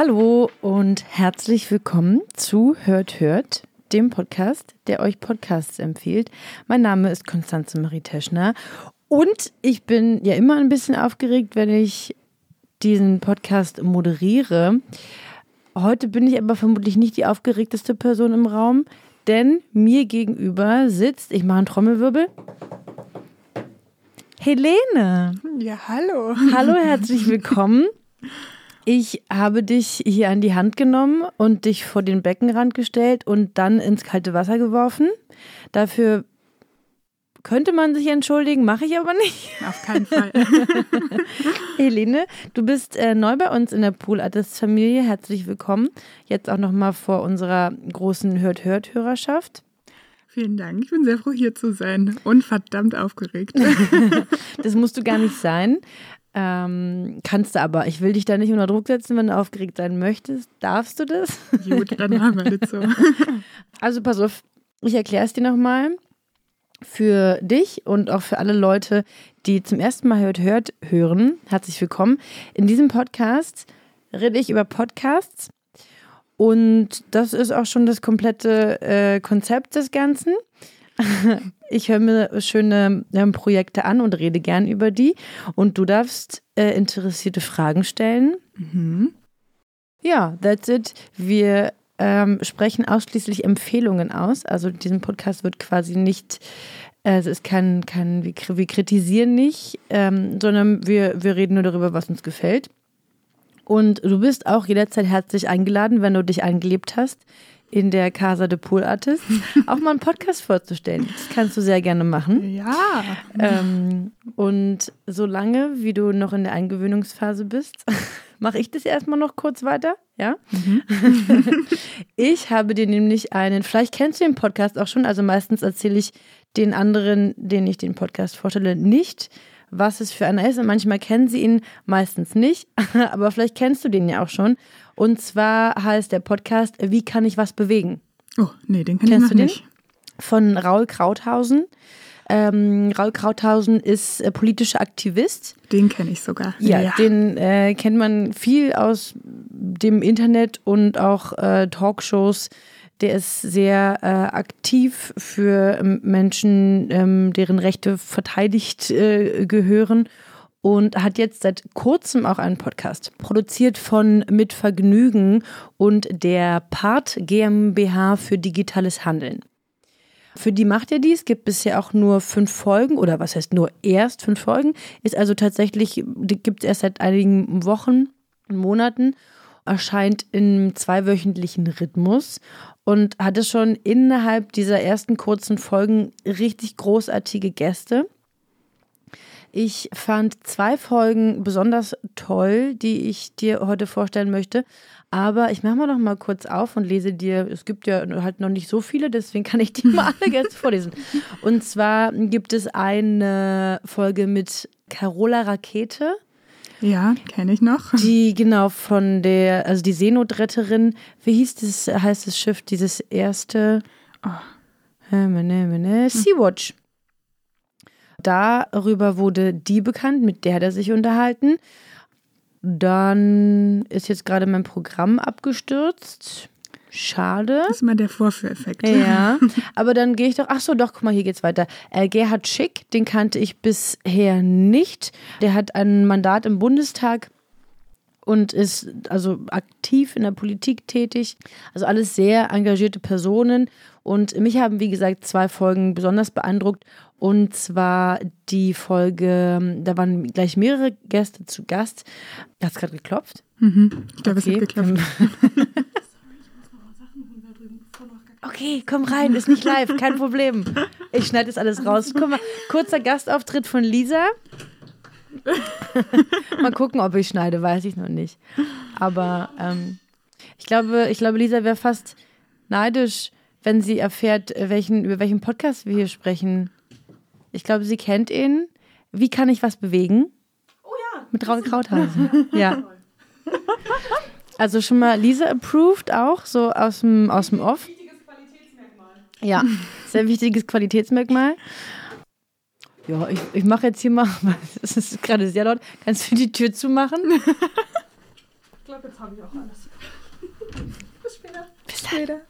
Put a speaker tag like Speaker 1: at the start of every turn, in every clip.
Speaker 1: Hallo und herzlich willkommen zu Hört Hört, dem Podcast, der euch Podcasts empfiehlt. Mein Name ist Konstanze Marie Teschner und ich bin ja immer ein bisschen aufgeregt, wenn ich diesen Podcast moderiere. Heute bin ich aber vermutlich nicht die aufgeregteste Person im Raum, denn mir gegenüber sitzt, ich mache einen Trommelwirbel, Helene.
Speaker 2: Ja, hallo.
Speaker 1: Hallo, herzlich willkommen. Ich habe dich hier an die Hand genommen und dich vor den Beckenrand gestellt und dann ins kalte Wasser geworfen. Dafür könnte man sich entschuldigen, mache ich aber nicht.
Speaker 2: Auf keinen Fall.
Speaker 1: Helene, du bist äh, neu bei uns in der Pool Artists Familie. Herzlich willkommen. Jetzt auch nochmal vor unserer großen Hört-Hört-Hörerschaft.
Speaker 2: Vielen Dank. Ich bin sehr froh, hier zu sein und verdammt aufgeregt.
Speaker 1: Das musst du gar nicht sein. Ähm, kannst du aber. Ich will dich da nicht unter Druck setzen, wenn du aufgeregt sein möchtest. Darfst du das?
Speaker 2: Gut, dann machen wir das so.
Speaker 1: Also pass auf, ich erkläre es dir nochmal. Für dich und auch für alle Leute, die zum ersten Mal hört, hört, hören, herzlich willkommen. In diesem Podcast rede ich über Podcasts und das ist auch schon das komplette äh, Konzept des Ganzen. Ich höre mir schöne ähm, Projekte an und rede gern über die. Und du darfst äh, interessierte Fragen stellen. Ja, that's it. Wir ähm, sprechen ausschließlich Empfehlungen aus. Also diesen Podcast wird quasi nicht, äh, es ist kein, kein wir, wir kritisieren nicht, ähm, sondern wir, wir reden nur darüber, was uns gefällt. Und du bist auch jederzeit herzlich eingeladen, wenn du dich eingelebt hast, in der Casa de Pool Artists, auch mal einen Podcast vorzustellen. Das kannst du sehr gerne machen.
Speaker 2: Ja.
Speaker 1: Ähm, und solange, wie du noch in der Eingewöhnungsphase bist, mache ich das erstmal noch kurz weiter. Ja? ich habe dir nämlich einen, vielleicht kennst du den Podcast auch schon, also meistens erzähle ich den anderen, denen ich den Podcast vorstelle, nicht, was es für einer ist. Und manchmal kennen sie ihn, meistens nicht. Aber vielleicht kennst du den ja auch schon. Und zwar heißt der Podcast Wie kann ich was bewegen?
Speaker 2: Oh, nee, den kann
Speaker 1: Kennst
Speaker 2: ich
Speaker 1: du
Speaker 2: noch nicht.
Speaker 1: von Raul Krauthausen. Ähm, Raul Krauthausen ist äh, politischer Aktivist.
Speaker 2: Den kenne ich sogar.
Speaker 1: Ja, den äh, kennt man viel aus dem Internet und auch äh, Talkshows. Der ist sehr äh, aktiv für ähm, Menschen, ähm, deren Rechte verteidigt äh, gehören und hat jetzt seit kurzem auch einen Podcast, produziert von Mit Vergnügen und der Part GmbH für digitales Handeln. Für die macht er dies, gibt bisher auch nur fünf Folgen oder was heißt nur erst fünf Folgen, ist also tatsächlich, gibt es erst seit einigen Wochen, Monaten, erscheint im zweiwöchentlichen Rhythmus und hatte schon innerhalb dieser ersten kurzen Folgen richtig großartige Gäste. Ich fand zwei Folgen besonders toll, die ich dir heute vorstellen möchte. Aber ich mache mal noch mal kurz auf und lese dir, es gibt ja halt noch nicht so viele, deswegen kann ich dir mal alle jetzt vorlesen. Und zwar gibt es eine Folge mit Carola Rakete,
Speaker 2: Ja, kenne ich noch.
Speaker 1: die genau von der, also die Seenotretterin, wie hieß das, heißt das Schiff, dieses erste? Oh. Sea-Watch. Darüber wurde die bekannt, mit der hat er sich unterhalten. Dann ist jetzt gerade mein Programm abgestürzt. Schade.
Speaker 2: Das ist mal der Vorführeffekt.
Speaker 1: Ja, aber dann gehe ich doch, ach so, doch, guck mal, hier geht's weiter. Äh, Gerhard Schick, den kannte ich bisher nicht. Der hat ein Mandat im Bundestag und ist also aktiv in der Politik tätig. Also alles sehr engagierte Personen. Und mich haben, wie gesagt, zwei Folgen besonders beeindruckt. Und zwar die Folge, da waren gleich mehrere Gäste zu Gast. Hat gerade geklopft?
Speaker 2: Ich glaube, es hat geklappt.
Speaker 1: Okay, komm rein, ist nicht live, kein Problem. Ich schneide das alles raus. Guck mal, kurzer Gastauftritt von Lisa. mal gucken, ob ich schneide, weiß ich noch nicht. Aber ähm, Ich glaube, ich glaube, Lisa wäre fast neidisch, wenn sie erfährt, welchen, über welchen Podcast wir hier sprechen. Ich glaube, sie kennt ihn. Wie kann ich was bewegen?
Speaker 2: Oh ja.
Speaker 1: Mit Raul Krauthausen. ja. Also schon mal Lisa approved auch, so aus dem, aus dem Off. Ja, sehr wichtiges Qualitätsmerkmal. Ja, ich, ich mache jetzt hier mal, es ist gerade sehr laut. Kannst du die Tür zumachen?
Speaker 2: Ich glaube, jetzt habe ich auch alles. Bis später.
Speaker 1: Bis später.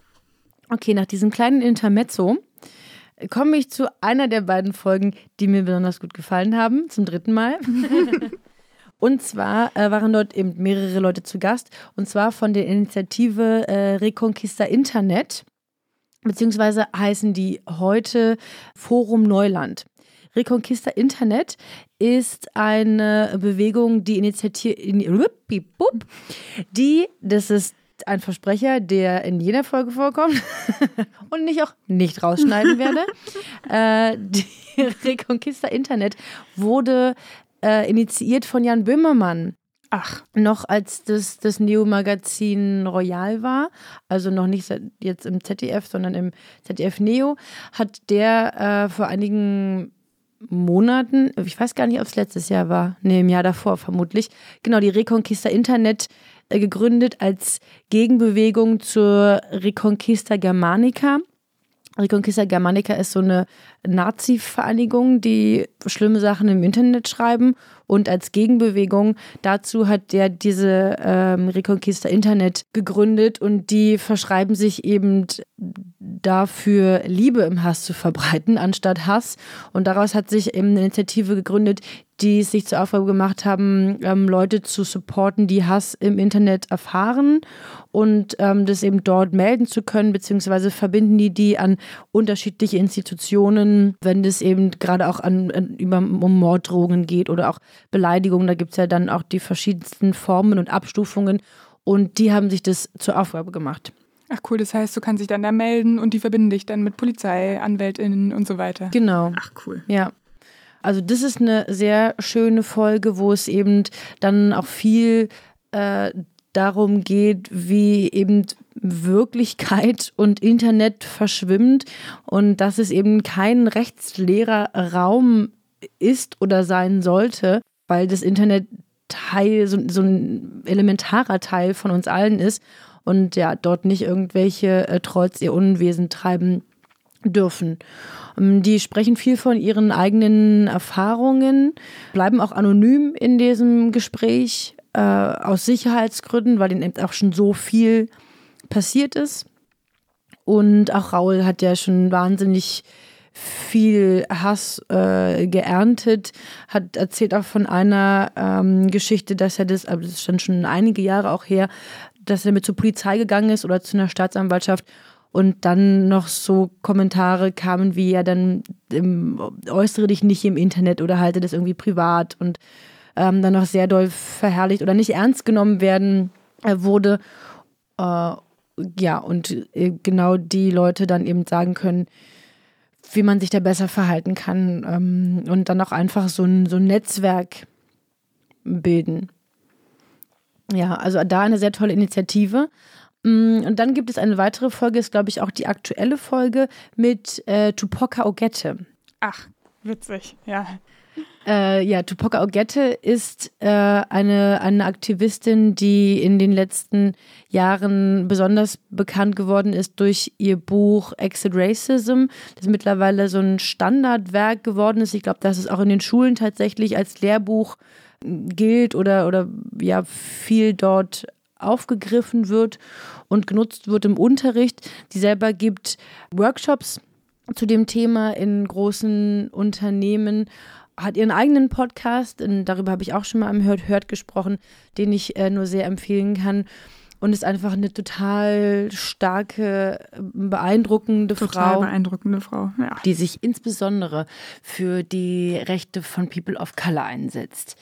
Speaker 1: Okay, nach diesem kleinen Intermezzo komme ich zu einer der beiden Folgen, die mir besonders gut gefallen haben, zum dritten Mal. Und zwar äh, waren dort eben mehrere Leute zu Gast, und zwar von der Initiative äh, Reconquista Internet, beziehungsweise heißen die heute Forum Neuland. Reconquista Internet ist eine Bewegung, die Initiative, die, das ist ein Versprecher, der in jeder Folge vorkommt und ich auch nicht rausschneiden werde. äh, die Reconquista Internet wurde äh, initiiert von Jan Böhmermann.
Speaker 2: Ach,
Speaker 1: Noch als das, das Neo-Magazin Royal war, also noch nicht jetzt im ZDF, sondern im ZDF Neo, hat der äh, vor einigen Monaten, ich weiß gar nicht, ob es letztes Jahr war, nee, im Jahr davor vermutlich, genau, die Reconquista Internet äh, gegründet als Gegenbewegung zur Reconquista Germanica. Reconquista Germanica ist so eine Nazi-Vereinigung, die schlimme Sachen im Internet schreiben. Und als Gegenbewegung dazu hat der diese ähm, Reconquista Internet gegründet und die verschreiben sich eben dafür, Liebe im Hass zu verbreiten, anstatt Hass. Und daraus hat sich eben eine Initiative gegründet, die es sich zur Aufgabe gemacht haben, ähm, Leute zu supporten, die Hass im Internet erfahren und ähm, das eben dort melden zu können, beziehungsweise verbinden die die an unterschiedliche Institutionen, wenn es eben gerade auch an, an über, um Morddrohungen geht oder auch Beleidigungen. Da gibt es ja dann auch die verschiedensten Formen und Abstufungen. Und die haben sich das zur Aufgabe gemacht.
Speaker 2: ach cool, das heißt, du kannst dich dann da melden und die verbinden dich dann mit Polizei, AnwältInnen und so weiter.
Speaker 1: Genau.
Speaker 2: Ach cool.
Speaker 1: Ja. Also das ist eine sehr schöne Folge, wo es eben dann auch viel äh, darum geht, wie eben Wirklichkeit und Internet verschwimmt und dass es eben kein rechtsleerer Raum ist oder sein sollte, weil das Internet Teil, so, so ein elementarer Teil von uns allen ist und ja, dort nicht irgendwelche äh, Trolls ihr Unwesen treiben dürfen. Ähm, Die sprechen viel von ihren eigenen Erfahrungen, bleiben auch anonym in diesem Gespräch äh, aus Sicherheitsgründen, weil ihnen eben auch schon so viel passiert ist. Und auch Raul hat ja schon wahnsinnig viel Hass äh, geerntet, hat erzählt auch von einer ähm, Geschichte, dass er das, aber das ist schon schon einige Jahre auch her, dass er mit zur Polizei gegangen ist oder zu einer Staatsanwaltschaft und dann noch so Kommentare kamen wie ja dann ähm, äußere dich nicht im Internet oder halte das irgendwie privat und ähm, dann noch sehr doll verherrlicht oder nicht ernst genommen werden äh, wurde. Äh, ja, und äh, genau die Leute dann eben sagen können, wie man sich da besser verhalten kann ähm, und dann auch einfach so ein, so ein Netzwerk bilden. Ja, also da eine sehr tolle Initiative. Mm, Und dann gibt es eine weitere Folge, ist glaube ich auch die aktuelle Folge mit äh, Tupoka Ogette.
Speaker 2: Ach, witzig, ja.
Speaker 1: Äh, ja, Tupoka Ogette ist äh, eine, eine Aktivistin, die in den letzten Jahren besonders bekannt geworden ist durch ihr Buch Exit Racism, das mittlerweile so ein Standardwerk geworden ist. Ich glaube, dass es auch in den Schulen tatsächlich als Lehrbuch gilt oder, oder ja, viel dort aufgegriffen wird und genutzt wird im Unterricht. Die selber gibt Workshops zu dem Thema in großen Unternehmen, hat ihren eigenen Podcast, und darüber habe ich auch schon mal am Hört Hört gesprochen, den ich äh, nur sehr empfehlen kann. Und ist einfach eine total starke, beeindruckende
Speaker 2: Total
Speaker 1: Frau
Speaker 2: beeindruckende Frau. Ja.
Speaker 1: die sich insbesondere für die Rechte von People of Color einsetzt.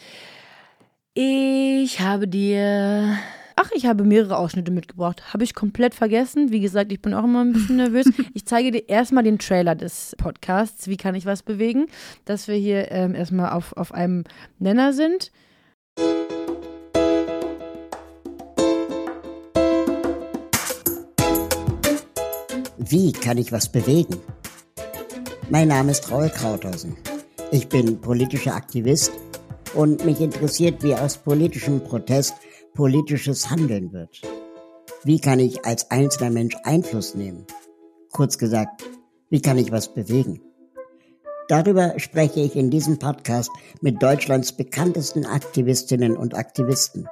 Speaker 1: Ich habe dir. Ach, ich habe mehrere Ausschnitte mitgebracht. Habe ich komplett vergessen. Wie gesagt, ich bin auch immer ein bisschen nervös. Ich zeige dir erstmal den Trailer des Podcasts. Wie kann ich was bewegen? Dass wir hier ähm, erstmal auf, auf einem Nenner sind.
Speaker 3: Wie kann ich was bewegen? Mein Name ist Raul Krauthausen. Ich bin politischer Aktivist und mich interessiert, wie aus politischem Protest politisches Handeln wird. Wie kann ich als einzelner Mensch Einfluss nehmen? Kurz gesagt, wie kann ich was bewegen? Darüber spreche ich in diesem Podcast mit Deutschlands bekanntesten Aktivistinnen und Aktivisten.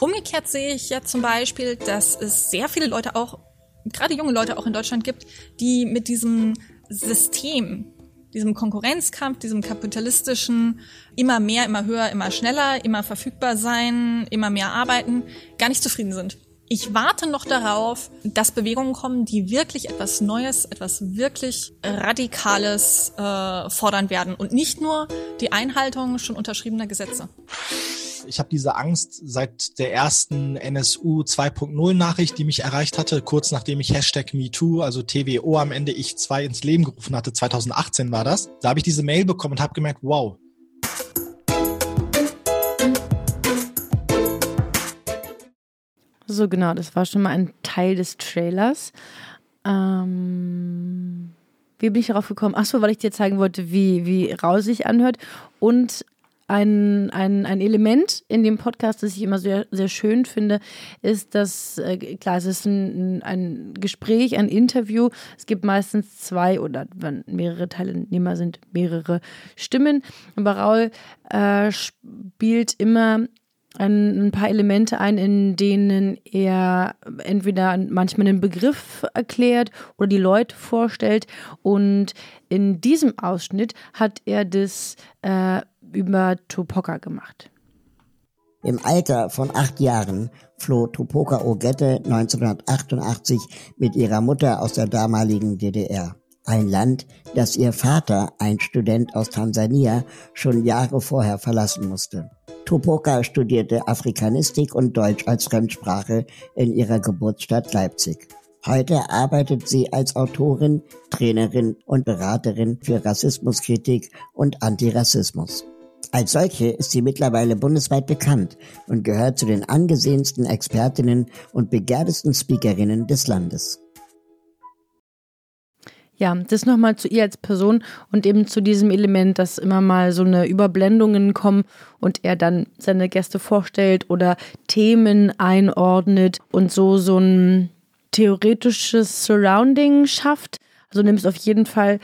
Speaker 4: Umgekehrt sehe ich ja zum Beispiel, dass es sehr viele Leute auch, gerade junge Leute auch in Deutschland gibt, die mit diesem System, diesem Konkurrenzkampf, diesem kapitalistischen, immer mehr, immer höher, immer schneller, immer verfügbar sein, immer mehr arbeiten, gar nicht zufrieden sind. Ich warte noch darauf, dass Bewegungen kommen, die wirklich etwas Neues, etwas wirklich Radikales äh, fordern werden und nicht nur die Einhaltung schon unterschriebener Gesetze.
Speaker 5: Ich habe diese Angst seit der ersten NSU 2.0 Nachricht, die mich erreicht hatte, kurz nachdem ich Hashtag MeToo, also TWO am Ende ich 2 ins Leben gerufen hatte, 2018 war das. Da habe ich diese Mail bekommen und habe gemerkt, wow,
Speaker 1: So, genau, das war schon mal ein Teil des Trailers. Ähm, wie bin ich darauf gekommen? Achso, weil ich dir zeigen wollte, wie, wie rau anhört. Und ein, ein, ein Element in dem Podcast, das ich immer sehr, sehr schön finde, ist, dass, äh, klar, es ist ein, ein Gespräch, ein Interview. Es gibt meistens zwei oder wenn mehrere Teilnehmer sind, mehrere Stimmen. Aber Raul äh, spielt immer ein, ein, paar Elemente ein, in denen er entweder manchmal einen Begriff erklärt oder die Leute vorstellt. Und in diesem Ausschnitt hat er das äh, über Tupoka gemacht.
Speaker 3: Im Alter von acht Jahren floh Tupoka Ogette 1988 mit ihrer Mutter aus der damaligen DDR. Ein Land, das ihr Vater, ein Student aus Tansania, schon Jahre vorher verlassen musste. Tupoka studierte Afrikanistik und Deutsch als Fremdsprache in ihrer Geburtsstadt Leipzig. Heute arbeitet sie als Autorin, Trainerin und Beraterin für Rassismuskritik und Antirassismus. Als solche ist sie mittlerweile bundesweit bekannt und gehört zu den angesehensten Expertinnen und begehrtesten Speakerinnen des Landes.
Speaker 1: Ja, das nochmal zu ihr als Person und eben zu diesem Element, dass immer mal so eine Überblendungen kommen und er dann seine Gäste vorstellt oder Themen einordnet und so so ein theoretisches Surrounding schafft. Also nimmst auf jeden Fall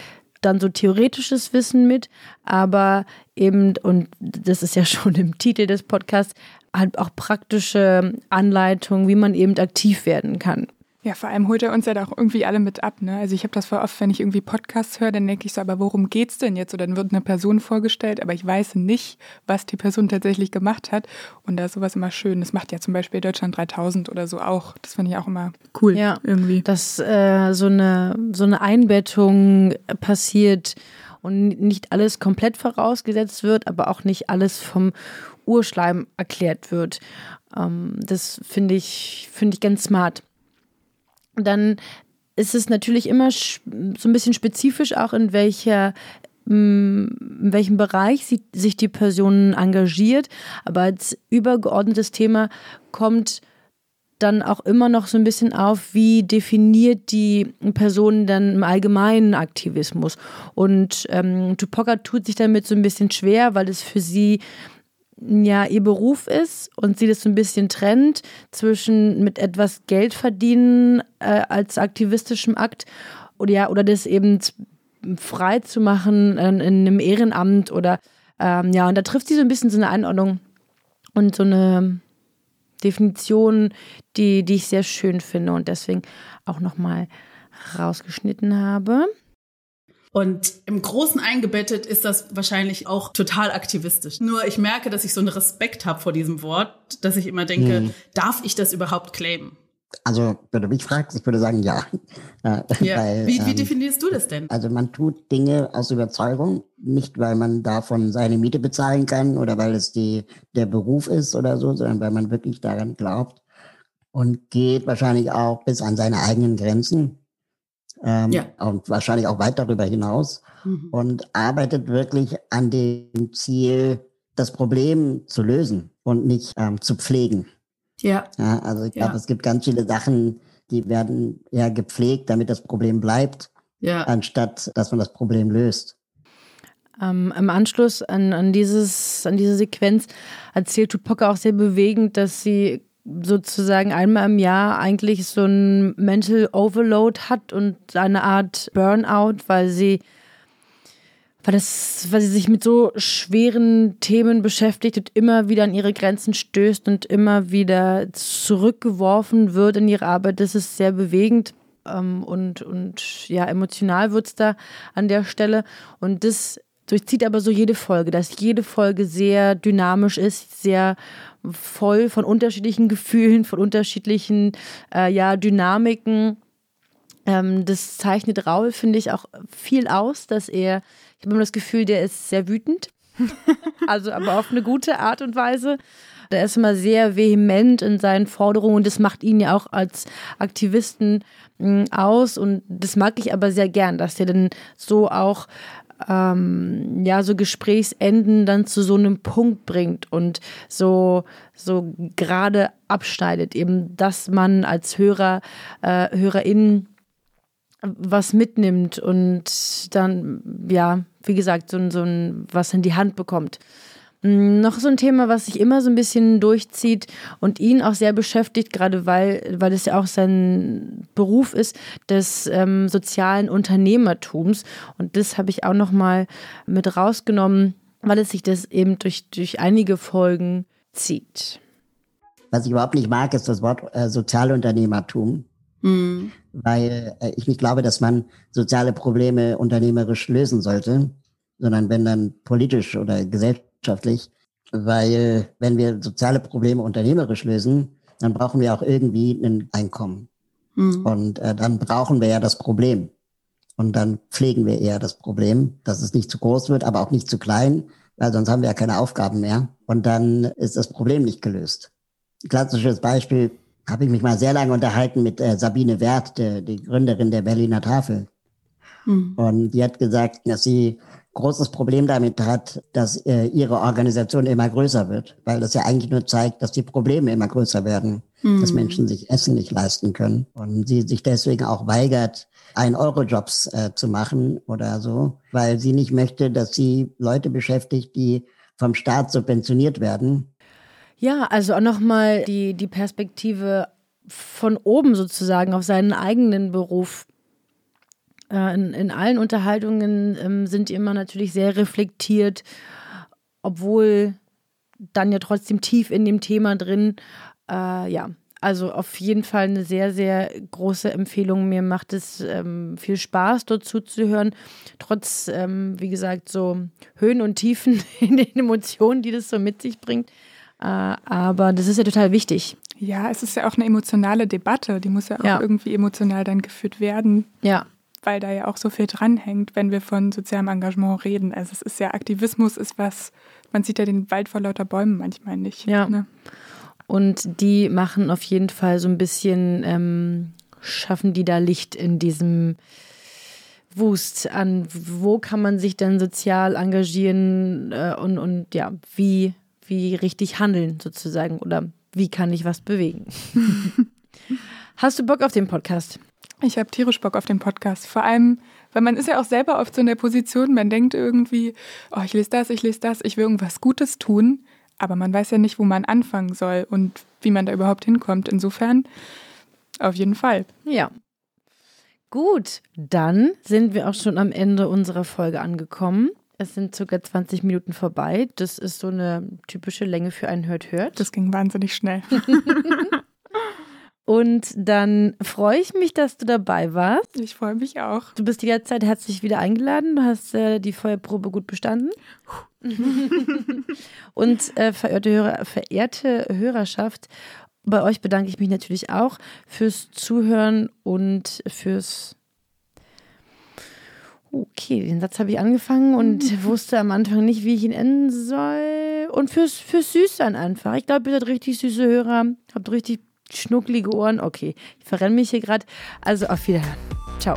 Speaker 1: dann so theoretisches Wissen mit, aber eben, und das ist ja schon im Titel des Podcasts, halt auch praktische Anleitungen, wie man eben aktiv werden kann.
Speaker 2: Ja, vor allem holt er uns ja da auch irgendwie alle mit ab. Ne? Also ich habe das voll oft, wenn ich irgendwie Podcasts höre, dann denke ich so, aber worum geht's denn jetzt? Oder dann wird eine Person vorgestellt, aber ich weiß nicht, was die Person tatsächlich gemacht hat. Und da ist sowas immer schön. Das macht ja zum Beispiel Deutschland 3000 oder so auch. Das finde ich auch immer cool
Speaker 1: ja, irgendwie. Dass äh, so, eine, so eine Einbettung passiert und nicht alles komplett vorausgesetzt wird, aber auch nicht alles vom Urschleim erklärt wird. Ähm, das finde ich, finde ich ganz smart dann ist es natürlich immer so ein bisschen spezifisch auch in welcher mm, in welchem Bereich sich die Person engagiert, aber als übergeordnetes Thema kommt dann auch immer noch so ein bisschen auf, wie definiert die Person dann im allgemeinen Aktivismus. Und ähm, Tupoka tut sich damit so ein bisschen schwer, weil es für sie ja ihr Beruf ist und sie das so ein bisschen trennt zwischen mit etwas Geld verdienen äh, als aktivistischem Akt oder ja oder das eben frei zu machen in, in einem Ehrenamt oder ähm, ja und da trifft sie so ein bisschen so eine Einordnung und so eine Definition, die die ich sehr schön finde und deswegen auch noch mal rausgeschnitten habe.
Speaker 6: Und im Großen eingebettet ist das wahrscheinlich auch total aktivistisch. Nur ich merke, dass ich so einen Respekt habe vor diesem Wort, dass ich immer denke, hm. darf ich das überhaupt claimen?
Speaker 3: Also, wenn du mich fragst, ich würde sagen, ja.
Speaker 6: ja. Weil, wie, wie ähm, definierst du das denn?
Speaker 3: Also, man tut Dinge aus Überzeugung, nicht weil man davon seine Miete bezahlen kann oder weil es die, der Beruf ist oder so, sondern weil man wirklich daran glaubt und geht wahrscheinlich auch bis an seine eigenen Grenzen ähm, ja. und wahrscheinlich auch weit darüber hinaus mhm. und arbeitet wirklich an dem Ziel, das Problem zu lösen und nicht ähm, zu pflegen. Ja. ja also ich glaube, ja. es gibt ganz viele Sachen, Die werden eher gepflegt, damit das Problem bleibt, ja. anstatt dass man das Problem löst.
Speaker 1: Ähm, Im Anschluss an, an, dieses, an diese Sequenz erzählt Tupac auch sehr bewegend, dass sie sozusagen einmal im Jahr eigentlich so ein Mental Overload hat und eine Art Burnout, weil sie weil, das, weil sie sich mit so schweren Themen beschäftigt und immer wieder an ihre Grenzen stößt und immer wieder zurückgeworfen wird in ihre Arbeit. Das ist sehr bewegend ähm, und, und ja, emotional wird es da an der Stelle. Und das durchzieht aber so jede Folge, dass jede Folge sehr dynamisch ist, sehr voll von unterschiedlichen Gefühlen, von unterschiedlichen äh, ja, Dynamiken. Ähm, das zeichnet Raul, finde ich, auch viel aus, dass er, ich habe immer das Gefühl, der ist sehr wütend. also aber auf eine gute Art und Weise. Der ist immer sehr vehement in seinen Forderungen und das macht ihn ja auch als Aktivisten hm, aus und das mag ich aber sehr gern, dass der dann so auch ähm, ja, so Gesprächsenden dann zu so einem Punkt bringt und so, so gerade abschneidet, eben, dass man als Hörer, äh, HörerInnen was mitnimmt und dann, ja, wie gesagt, so, so ein, was in die Hand bekommt. Mm, noch so ein Thema, was sich immer so ein bisschen durchzieht und ihn auch sehr beschäftigt, gerade weil, weil es ja auch sein Beruf ist, des ähm, sozialen Unternehmertums. Und das habe ich auch nochmal mit rausgenommen, weil es sich das eben durch, durch einige Folgen zieht.
Speaker 3: Was ich überhaupt nicht mag, ist das Wort äh, Sozialunternehmertum. Mhm. Weil äh, ich nicht glaube, dass man soziale Probleme unternehmerisch lösen sollte, sondern wenn dann politisch oder gesellschaftlich wirtschaftlich, weil wenn wir soziale Probleme unternehmerisch lösen, dann brauchen wir auch irgendwie ein Einkommen. Mhm. Und äh, dann brauchen wir ja das Problem. Und dann pflegen wir eher das Problem, dass es nicht zu groß wird, aber auch nicht zu klein, weil sonst haben wir ja keine Aufgaben mehr. Und dann ist das Problem nicht gelöst. Klassisches Beispiel habe ich mich mal sehr lange unterhalten mit äh, Sabine Wert, der, die Gründerin der Berliner Tafel. Mhm. Und die hat gesagt, dass sie großes Problem damit hat, dass äh, ihre Organisation immer größer wird, weil das ja eigentlich nur zeigt, dass die Probleme immer größer werden, mhm. dass Menschen sich Essen nicht leisten können und sie sich deswegen auch weigert, ein Euro Jobs äh, zu machen oder so, weil sie nicht möchte, dass sie Leute beschäftigt, die vom Staat subventioniert werden.
Speaker 1: Ja, also auch nochmal die, die Perspektive von oben sozusagen auf seinen eigenen Beruf in, in, allen Unterhaltungen ähm, sind die immer natürlich sehr reflektiert, obwohl dann ja trotzdem tief in dem Thema drin. Äh, ja, also auf jeden Fall eine sehr, sehr große Empfehlung. Mir macht es ähm, viel Spaß, dort zuzuhören. Trotz, ähm, wie gesagt, so Höhen und Tiefen in den Emotionen, die das so mit sich bringt. Äh, aber das ist ja total wichtig.
Speaker 2: Ja, es ist ja auch eine emotionale Debatte. Die muss ja auch ja. irgendwie emotional dann geführt werden.
Speaker 1: Ja
Speaker 2: weil da ja auch so viel dranhängt, wenn wir von sozialem Engagement reden. Also es ist ja, Aktivismus ist was, man sieht ja den Wald vor lauter Bäumen manchmal nicht.
Speaker 1: Ja. Ne? Und die machen auf jeden Fall so ein bisschen, ähm, schaffen die da Licht in diesem Wust an, wo kann man sich denn sozial engagieren äh, und, und ja, wie, wie richtig handeln sozusagen oder wie kann ich was bewegen. Hast du Bock auf den Podcast?
Speaker 2: Ich habe tierisch Bock auf den Podcast. Vor allem, weil man ist ja auch selber oft so in der Position, man denkt irgendwie, oh, ich lese das, ich lese das, ich will irgendwas Gutes tun, aber man weiß ja nicht, wo man anfangen soll und wie man da überhaupt hinkommt. Insofern auf jeden Fall.
Speaker 1: Ja. Gut, dann sind wir auch schon am Ende unserer Folge angekommen. Es sind circa 20 Minuten vorbei. Das ist so eine typische Länge für einen Hört-Hört.
Speaker 2: Das ging wahnsinnig schnell.
Speaker 1: Und dann freue ich mich, dass du dabei warst.
Speaker 2: Ich freue mich auch.
Speaker 1: Du bist jederzeit herzlich wieder eingeladen. Du hast äh, die Feuerprobe gut bestanden. Und äh, verehrte, Hörer, verehrte Hörerschaft, bei euch bedanke ich mich natürlich auch fürs Zuhören und fürs Okay, den Satz habe ich angefangen und wusste am Anfang nicht, wie ich ihn enden soll. Und fürs, fürs Süßsein einfach. Ich glaube, ihr seid richtig süße Hörer, habt richtig schnucklige Ohren. Okay, ich verrenne mich hier gerade. Also auf Wiederhören. Ciao.